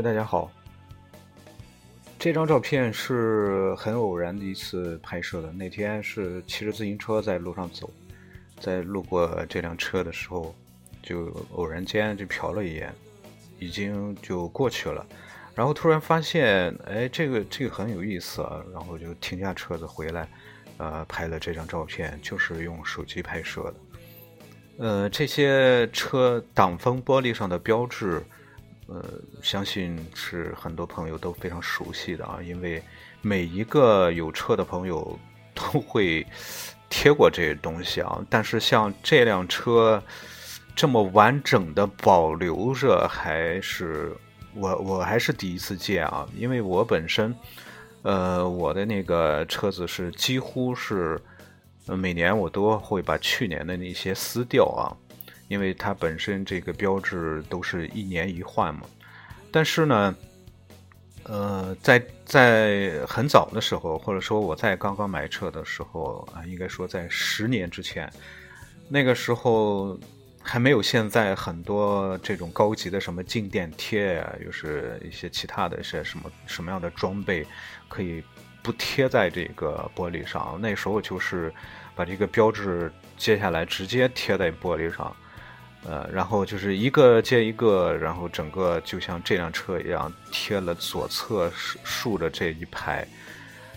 大家好。这张照片是很偶然的一次拍摄的。那天是骑着自行车在路上走，在路过这辆车的时候，就偶然间就瞟了一眼，已经就过去了。然后突然发现，哎，这个这个很有意思啊。然后就停下车子回来，呃，拍了这张照片，就是用手机拍摄的。呃，这些车挡风玻璃上的标志。呃，相信是很多朋友都非常熟悉的啊，因为每一个有车的朋友都会贴过这些东西啊。但是像这辆车这么完整的保留着，还是我我还是第一次见啊。因为我本身，呃，我的那个车子是几乎是每年我都会把去年的那些撕掉啊。因为它本身这个标志都是一年一换嘛，但是呢，呃，在在很早的时候，或者说我在刚刚买车的时候啊，应该说在十年之前，那个时候还没有现在很多这种高级的什么静电贴啊，又是一些其他的一些什么什么样的装备可以不贴在这个玻璃上，那时候就是把这个标志接下来直接贴在玻璃上。呃，然后就是一个接一个，然后整个就像这辆车一样贴了左侧竖着这一排。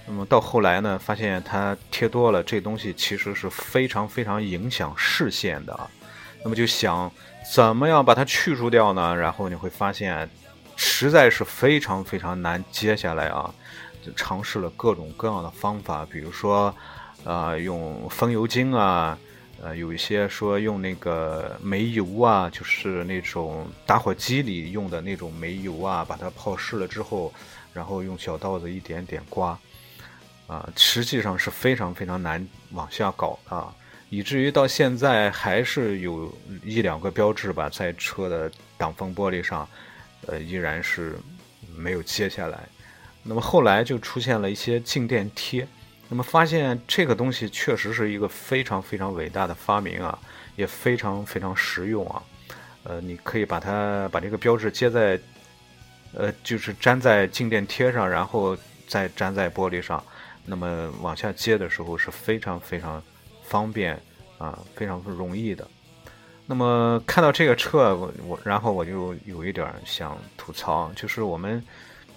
那么到后来呢，发现它贴多了，这东西其实是非常非常影响视线的啊。那么就想怎么样把它去除掉呢？然后你会发现，实在是非常非常难。接下来啊，就尝试了各种各样的方法，比如说，呃，用风油精啊。呃，有一些说用那个煤油啊，就是那种打火机里用的那种煤油啊，把它泡湿了之后，然后用小刀子一点点刮，啊，实际上是非常非常难往下搞啊，以至于到现在还是有一两个标志吧，在车的挡风玻璃上，呃，依然是没有揭下来。那么后来就出现了一些静电贴。那么发现这个东西确实是一个非常非常伟大的发明啊，也非常非常实用啊。呃，你可以把它把这个标志接在，呃，就是粘在静电贴上，然后再粘在玻璃上。那么往下接的时候是非常非常方便啊，非常容易的。那么看到这个车，我我然后我就有一点想吐槽，就是我们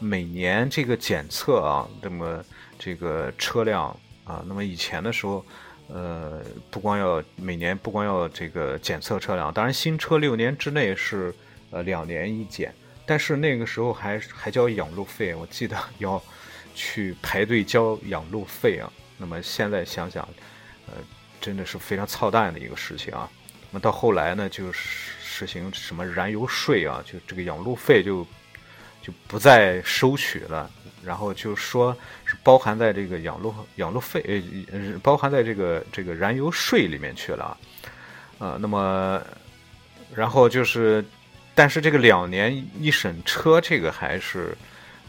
每年这个检测啊，那么。这个车辆啊，那么以前的时候，呃，不光要每年不光要这个检测车辆，当然新车六年之内是呃两年一检，但是那个时候还还交养路费，我记得要去排队交养路费啊。那么现在想想，呃，真的是非常操蛋的一个事情啊。那么到后来呢，就实行什么燃油税啊，就这个养路费就就不再收取了。然后就说是包含在这个养路养路费呃，包含在这个这个燃油税里面去了，呃，那么然后就是，但是这个两年一审车这个还是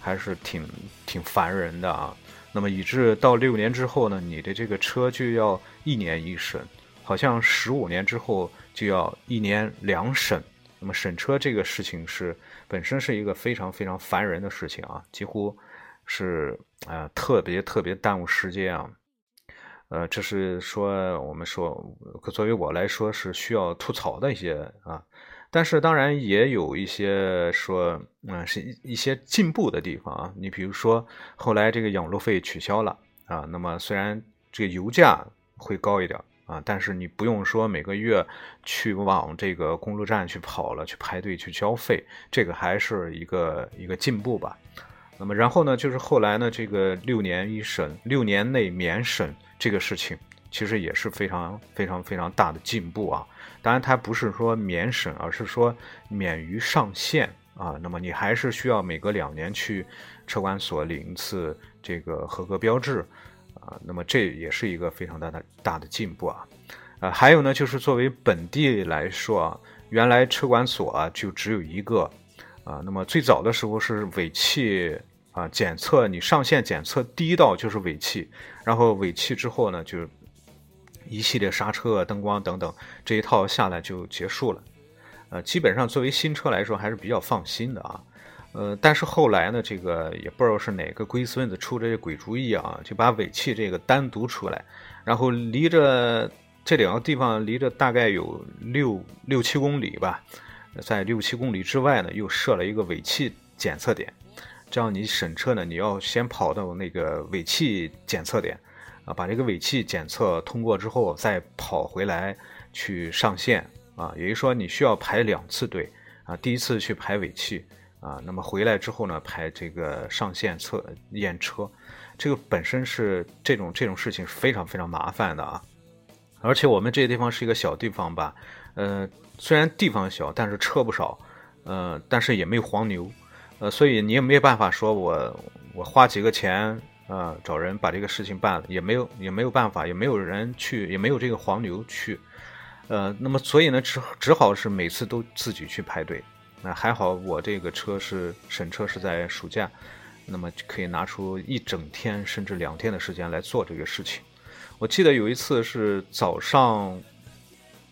还是挺挺烦人的啊。那么以致到六年之后呢，你的这个车就要一年一审，好像十五年之后就要一年两审。那么审车这个事情是本身是一个非常非常烦人的事情啊，几乎。是啊，特别特别耽误时间啊，呃，这是说我们说，作为我来说是需要吐槽的一些啊，但是当然也有一些说，嗯，是一一些进步的地方啊。你比如说，后来这个养路费取消了啊，那么虽然这个油价会高一点啊，但是你不用说每个月去往这个公路站去跑了，去排队去交费，这个还是一个一个进步吧。那么，然后呢，就是后来呢，这个六年一审，六年内免审这个事情，其实也是非常非常非常大的进步啊。当然，它不是说免审，而是说免于上线啊。那么，你还是需要每隔两年去车管所领一次这个合格标志啊。那么，这也是一个非常大的大的进步啊。呃，还有呢，就是作为本地来说啊，原来车管所啊就只有一个。啊，那么最早的时候是尾气啊检测，你上线检测第一道就是尾气，然后尾气之后呢，就一系列刹车、灯光等等这一套下来就结束了。呃，基本上作为新车来说还是比较放心的啊。呃，但是后来呢，这个也不知道是哪个龟孙子出这些鬼主意啊，就把尾气这个单独出来，然后离着这两个地方离着大概有六六七公里吧，在六七公里之外呢，又设了一个尾气检测点，这样你审车呢，你要先跑到那个尾气检测点，啊，把这个尾气检测通过之后，再跑回来去上线，啊，也就是说你需要排两次队，啊，第一次去排尾气。啊，那么回来之后呢，排这个上线测验车，这个本身是这种这种事情是非常非常麻烦的啊。而且我们这个地方是一个小地方吧，呃，虽然地方小，但是车不少，呃，但是也没有黄牛，呃，所以你也没有办法说我我花几个钱啊找人把这个事情办了，也没有也没有办法，也没有人去，也没有这个黄牛去，呃，那么所以呢，只只好是每次都自己去排队。那还好，我这个车是审车是在暑假，那么可以拿出一整天甚至两天的时间来做这个事情。我记得有一次是早上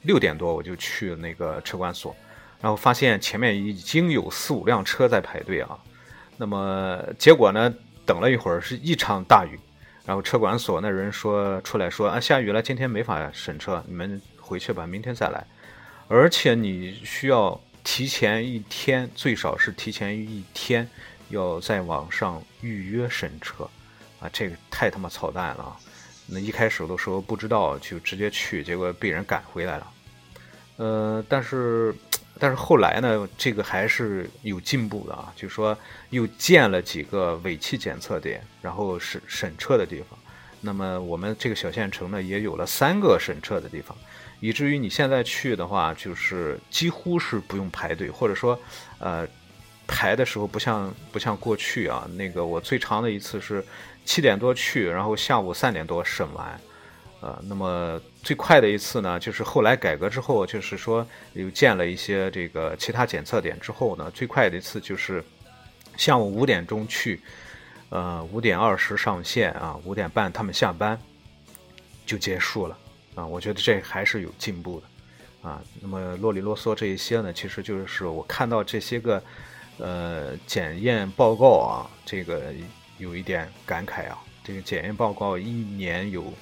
六点多我就去那个车管所，然后发现前面已经有四五辆车在排队啊。那么结果呢，等了一会儿是一场大雨，然后车管所那人说出来说啊下雨了，今天没法审车，你们回去吧，明天再来。而且你需要。提前一天，最少是提前一天，要在网上预约审车，啊，这个太他妈操蛋了！那一开始的时候不知道，就直接去，结果被人赶回来了。呃，但是，但是后来呢，这个还是有进步的啊，就说又建了几个尾气检测点，然后审审车的地方。那么我们这个小县城呢，也有了三个审车的地方。以至于你现在去的话，就是几乎是不用排队，或者说，呃，排的时候不像不像过去啊。那个我最长的一次是七点多去，然后下午三点多审完，呃，那么最快的一次呢，就是后来改革之后，就是说又建了一些这个其他检测点之后呢，最快的一次就是下午五点钟去，呃，五点二十上线啊，五点半他们下班就结束了。啊，我觉得这还是有进步的，啊，那么啰里啰嗦这一些呢，其实就是我看到这些个，呃，检验报告啊，这个有一点感慨啊。这个检验报告一年有，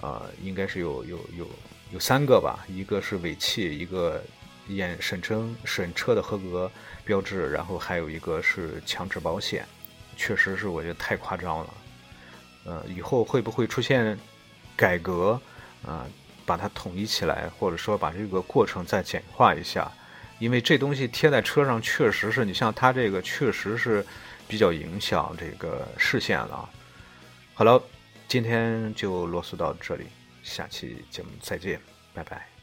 呃，应该是有有有有三个吧，一个是尾气，一个验审车审车的合格标志，然后还有一个是强制保险，确实是我觉得太夸张了，呃，以后会不会出现改革？啊，把它统一起来，或者说把这个过程再简化一下，因为这东西贴在车上，确实是你像它这个，确实是比较影响这个视线了。好了，今天就啰嗦到这里，下期节目再见，拜拜。